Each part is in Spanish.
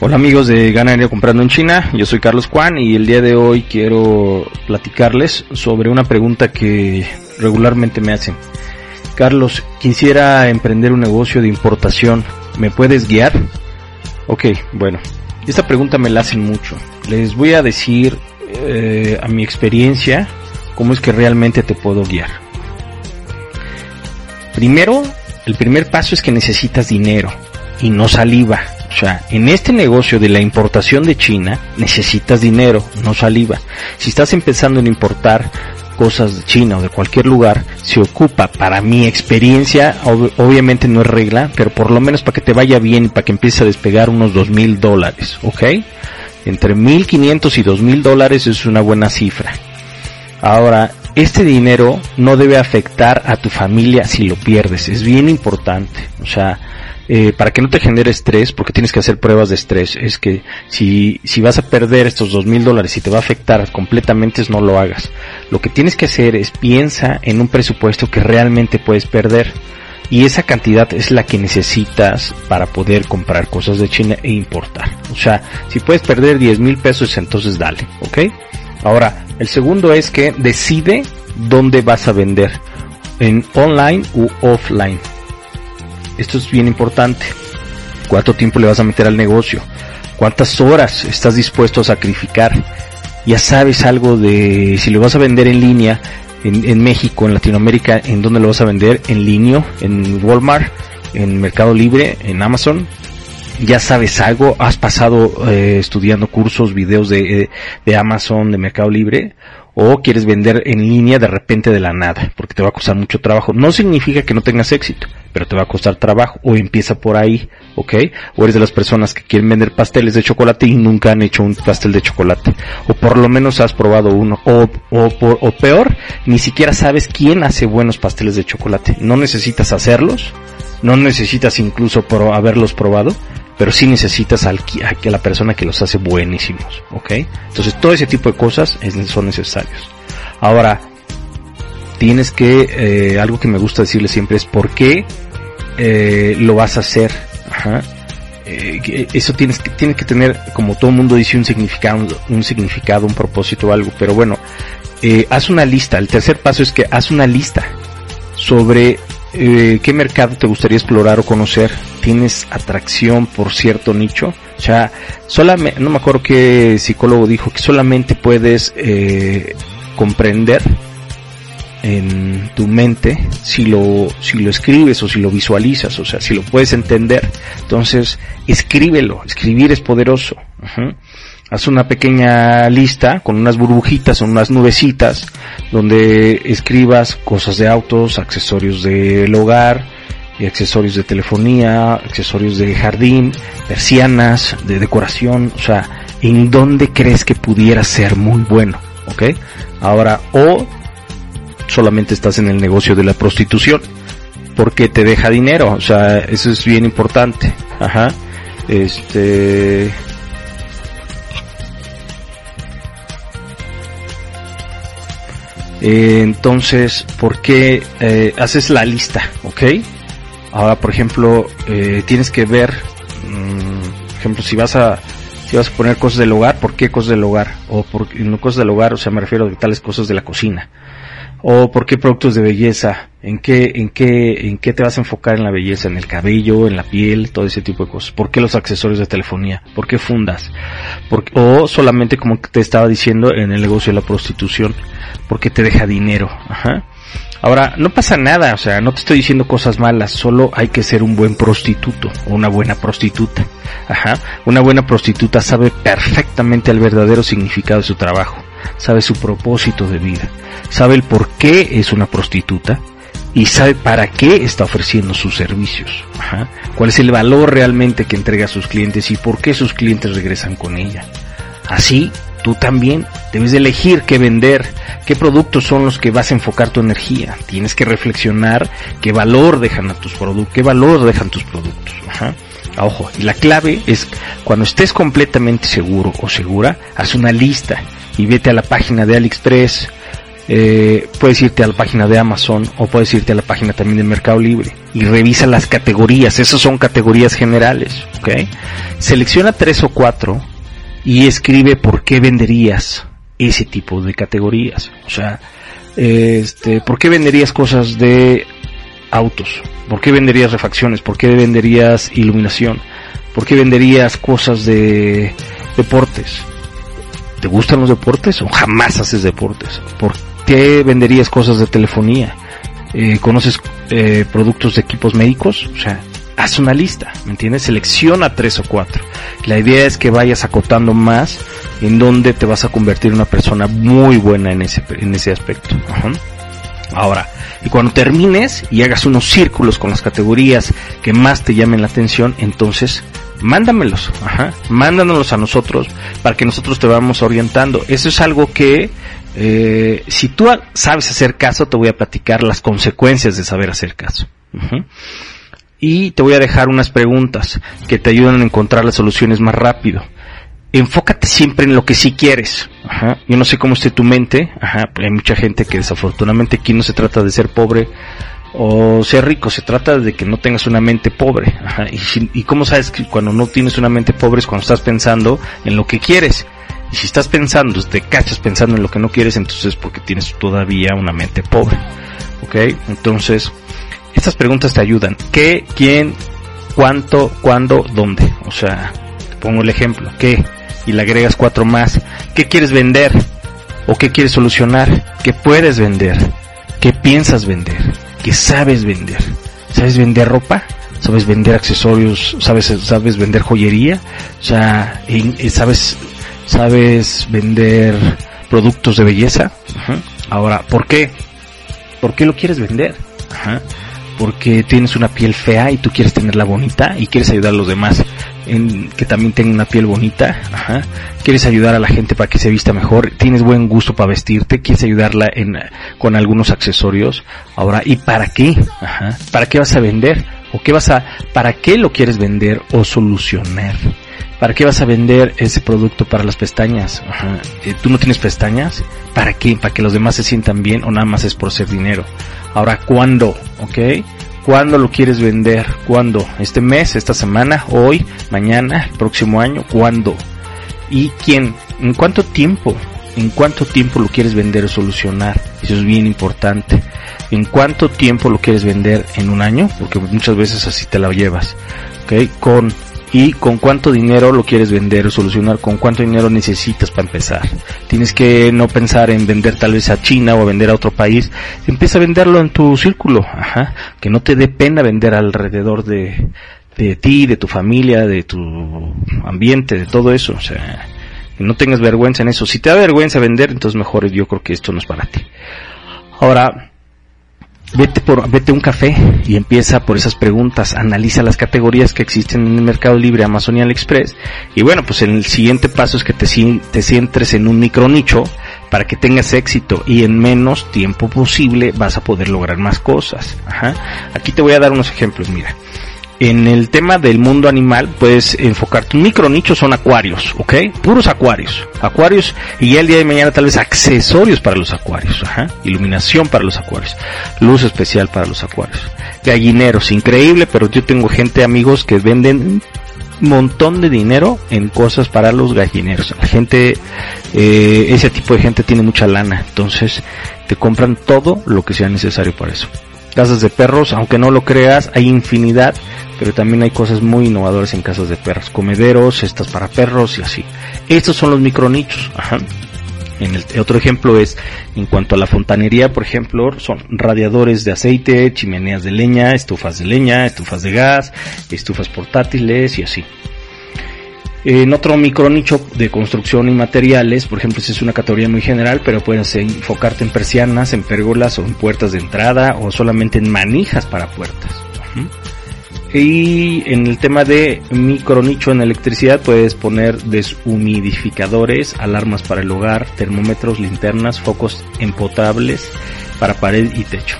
Hola amigos de Ganario Comprando en China, yo soy Carlos Juan y el día de hoy quiero platicarles sobre una pregunta que regularmente me hacen. Carlos, quisiera emprender un negocio de importación, ¿me puedes guiar? Ok, bueno, esta pregunta me la hacen mucho. Les voy a decir eh, a mi experiencia cómo es que realmente te puedo guiar. Primero, el primer paso es que necesitas dinero y no saliva. Sea, en este negocio de la importación de China necesitas dinero, no saliva. Si estás empezando a importar cosas de China o de cualquier lugar, se ocupa, para mi experiencia, obviamente no es regla, pero por lo menos para que te vaya bien y para que empiece a despegar unos dos mil dólares, ¿ok? Entre mil quinientos y dos mil dólares es una buena cifra. Ahora, este dinero no debe afectar a tu familia si lo pierdes, es bien importante. O sea, eh, para que no te genere estrés, porque tienes que hacer pruebas de estrés, es que si, si vas a perder estos dos mil dólares y te va a afectar completamente, no lo hagas. Lo que tienes que hacer es piensa en un presupuesto que realmente puedes perder. Y esa cantidad es la que necesitas para poder comprar cosas de China e importar. O sea, si puedes perder 10 mil pesos, entonces dale, ¿ok? Ahora, el segundo es que decide dónde vas a vender, en online u offline. Esto es bien importante. ¿Cuánto tiempo le vas a meter al negocio? ¿Cuántas horas estás dispuesto a sacrificar? Ya sabes algo de si lo vas a vender en línea en, México, en Latinoamérica, en dónde lo vas a vender, en línea, en Walmart, en Mercado Libre, en Amazon. Ya sabes algo, has pasado eh, estudiando cursos, videos de, eh, de Amazon, de Mercado Libre, o quieres vender en línea de repente de la nada, porque te va a costar mucho trabajo. No significa que no tengas éxito, pero te va a costar trabajo, o empieza por ahí, ¿ok? O eres de las personas que quieren vender pasteles de chocolate y nunca han hecho un pastel de chocolate, o por lo menos has probado uno, o, o, o peor, ni siquiera sabes quién hace buenos pasteles de chocolate. No necesitas hacerlos, no necesitas incluso haberlos probado, pero sí necesitas a, la persona que los hace buenísimos, ¿ok? Entonces todo ese tipo de cosas son necesarios. Ahora, tienes que, eh, algo que me gusta decirle siempre es por qué eh, lo vas a hacer. Ajá. Eh, eso tienes que, tiene que tener, como todo mundo dice, un significado, un significado, un propósito algo. Pero bueno, haz una lista. El tercer paso es que haz una lista sobre eh, qué mercado te gustaría explorar o conocer, tienes atracción por cierto nicho, o sea, solamente, no me acuerdo qué psicólogo dijo que solamente puedes eh, comprender en tu mente si lo si lo escribes o si lo visualizas, o sea, si lo puedes entender, entonces escríbelo, escribir es poderoso. Haz una pequeña lista con unas burbujitas o unas nubecitas donde escribas cosas de autos, accesorios del hogar, y accesorios de telefonía, accesorios de jardín, persianas, de decoración, o sea, en dónde crees que pudiera ser muy bueno, ¿ok? Ahora, o solamente estás en el negocio de la prostitución, porque te deja dinero, o sea, eso es bien importante, ajá, este, Eh, entonces, ¿por qué eh, haces la lista? ¿Ok? Ahora, por ejemplo, eh, tienes que ver, mm, por ejemplo, si vas a si vas a poner cosas del hogar, ¿por qué cosas del hogar? O por no cosas del hogar, o sea, me refiero a tales cosas de la cocina. O por qué productos de belleza, en qué, en qué, en qué te vas a enfocar en la belleza, en el cabello, en la piel, todo ese tipo de cosas. ¿Por qué los accesorios de telefonía? ¿Por qué fundas? o solamente como te estaba diciendo en el negocio de la prostitución porque te deja dinero. Ajá. Ahora, no pasa nada, o sea, no te estoy diciendo cosas malas, solo hay que ser un buen prostituto o una buena prostituta. Ajá. Una buena prostituta sabe perfectamente el verdadero significado de su trabajo, sabe su propósito de vida, sabe el por qué es una prostituta y sabe para qué está ofreciendo sus servicios. Cuál es el valor realmente que entrega a sus clientes y por qué sus clientes regresan con ella. Así, tú también debes elegir qué vender, qué productos son los que vas a enfocar tu energía. Tienes que reflexionar qué valor dejan a tus productos, qué valor dejan tus productos. Ajá. Ojo, y la clave es cuando estés completamente seguro o segura, haz una lista y vete a la página de AliExpress eh, puedes irte a la página de Amazon o puedes irte a la página también de Mercado Libre y revisa las categorías. Esas son categorías generales, ¿ok? Selecciona tres o cuatro y escribe por qué venderías ese tipo de categorías. O sea, este, ¿por qué venderías cosas de autos? ¿Por qué venderías refacciones? ¿Por qué venderías iluminación? ¿Por qué venderías cosas de deportes? ¿Te gustan los deportes o jamás haces deportes? ¿Por qué venderías cosas de telefonía? Eh, ¿Conoces eh, productos de equipos médicos? O sea, haz una lista, ¿me entiendes? Selecciona tres o cuatro. La idea es que vayas acotando más en donde te vas a convertir en una persona muy buena en ese, en ese aspecto. Ahora, y cuando termines y hagas unos círculos con las categorías que más te llamen la atención, entonces mándamelos, ajá, mándanos a nosotros para que nosotros te vamos orientando. Eso es algo que eh, si tú sabes hacer caso, te voy a platicar las consecuencias de saber hacer caso. Y te voy a dejar unas preguntas que te ayudan a encontrar las soluciones más rápido enfócate siempre en lo que sí quieres. Ajá. Yo no sé cómo esté tu mente. Ajá. Hay mucha gente que desafortunadamente aquí no se trata de ser pobre o ser rico, se trata de que no tengas una mente pobre. Y, y cómo sabes que cuando no tienes una mente pobre es cuando estás pensando en lo que quieres. Y si estás pensando, te cachas pensando en lo que no quieres, entonces es porque tienes todavía una mente pobre. ¿Ok? Entonces, estas preguntas te ayudan. ¿Qué, quién, cuánto, cuándo, dónde? O sea, te pongo el ejemplo. ¿Qué? y le agregas cuatro más. ¿Qué quieres vender? ¿O qué quieres solucionar? ¿Qué puedes vender? ¿Qué piensas vender? ¿Qué sabes vender? ¿Sabes vender ropa? ¿Sabes vender accesorios? ¿Sabes, sabes vender joyería? O sea, ¿sabes, sabes vender productos de belleza? Ahora, ¿por qué? ¿Por qué lo quieres vender? Porque tienes una piel fea y tú quieres tenerla bonita y quieres ayudar a los demás que también tenga una piel bonita, ajá. quieres ayudar a la gente para que se vista mejor, tienes buen gusto para vestirte, quieres ayudarla en, con algunos accesorios, ahora, ¿y para qué? Ajá. ¿Para qué vas a vender? ¿O qué vas a, para qué lo quieres vender o solucionar? ¿Para qué vas a vender ese producto para las pestañas? Ajá. Eh, ¿Tú no tienes pestañas? ¿Para qué? ¿Para que los demás se sientan bien o nada más es por ser dinero? Ahora, ¿cuándo? ¿Ok? ¿Cuándo lo quieres vender? ¿Cuándo? ¿Este mes? ¿Esta semana? ¿Hoy? ¿Mañana? ¿El próximo año? ¿Cuándo? ¿Y quién? ¿En cuánto tiempo? ¿En cuánto tiempo lo quieres vender o solucionar? Eso es bien importante. ¿En cuánto tiempo lo quieres vender? ¿En un año? Porque muchas veces así te lo llevas. ¿Ok? Con y con cuánto dinero lo quieres vender solucionar, con cuánto dinero necesitas para empezar. Tienes que no pensar en vender tal vez a China o vender a otro país, empieza a venderlo en tu círculo, ajá, que no te dé pena vender alrededor de, de ti, de tu familia, de tu ambiente, de todo eso, o sea, que no tengas vergüenza en eso. Si te da vergüenza vender, entonces mejor yo creo que esto no es para ti. Ahora, vete por, vete un café y empieza por esas preguntas, analiza las categorías que existen en el mercado libre, Amazon y AliExpress, y bueno, pues el siguiente paso es que te, te centres en un micro nicho para que tengas éxito y en menos tiempo posible vas a poder lograr más cosas. Ajá. Aquí te voy a dar unos ejemplos, mira en el tema del mundo animal puedes enfocarte. Un micro nicho son acuarios, ¿ok? Puros acuarios. Acuarios y ya el día de mañana tal vez accesorios para los acuarios, ajá. Iluminación para los acuarios. Luz especial para los acuarios. Gallineros, increíble, pero yo tengo gente, amigos, que venden un montón de dinero en cosas para los gallineros. La gente, eh, ese tipo de gente tiene mucha lana, entonces te compran todo lo que sea necesario para eso casas de perros, aunque no lo creas, hay infinidad pero también hay cosas muy innovadoras en casas de perros, comederos, cestas para perros y así. Estos son los micronichos, ajá. En el otro ejemplo es, en cuanto a la fontanería, por ejemplo, son radiadores de aceite, chimeneas de leña, estufas de leña, estufas de gas, estufas portátiles y así. En otro micronicho de construcción y materiales, por ejemplo, esa es una categoría muy general, pero puedes enfocarte en persianas, en pérgolas o en puertas de entrada o solamente en manijas para puertas. Y en el tema de micronicho en electricidad puedes poner deshumidificadores, alarmas para el hogar, termómetros, linternas, focos empotables para pared y techo.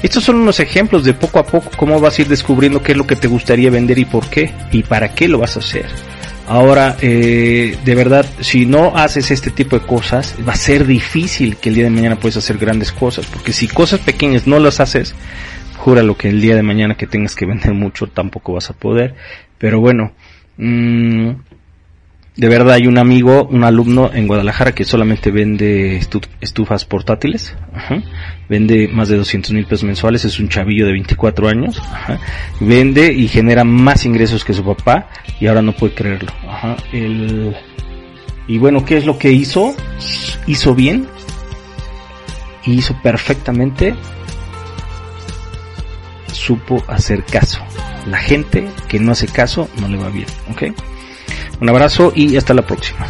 Estos son unos ejemplos de poco a poco cómo vas a ir descubriendo qué es lo que te gustaría vender y por qué y para qué lo vas a hacer. Ahora, eh, de verdad, si no haces este tipo de cosas, va a ser difícil que el día de mañana puedas hacer grandes cosas, porque si cosas pequeñas no las haces, jura lo que el día de mañana que tengas que vender mucho tampoco vas a poder. Pero bueno, mmm, de verdad hay un amigo, un alumno en Guadalajara que solamente vende estufas portátiles, vende más de 200 mil pesos mensuales, es un chavillo de 24 años, vende y genera más ingresos que su papá y ahora no puede creerlo. y bueno, ¿qué es lo que hizo? Hizo bien hizo perfectamente, supo hacer caso. La gente que no hace caso no le va bien, ¿ok? Un abrazo y hasta la próxima.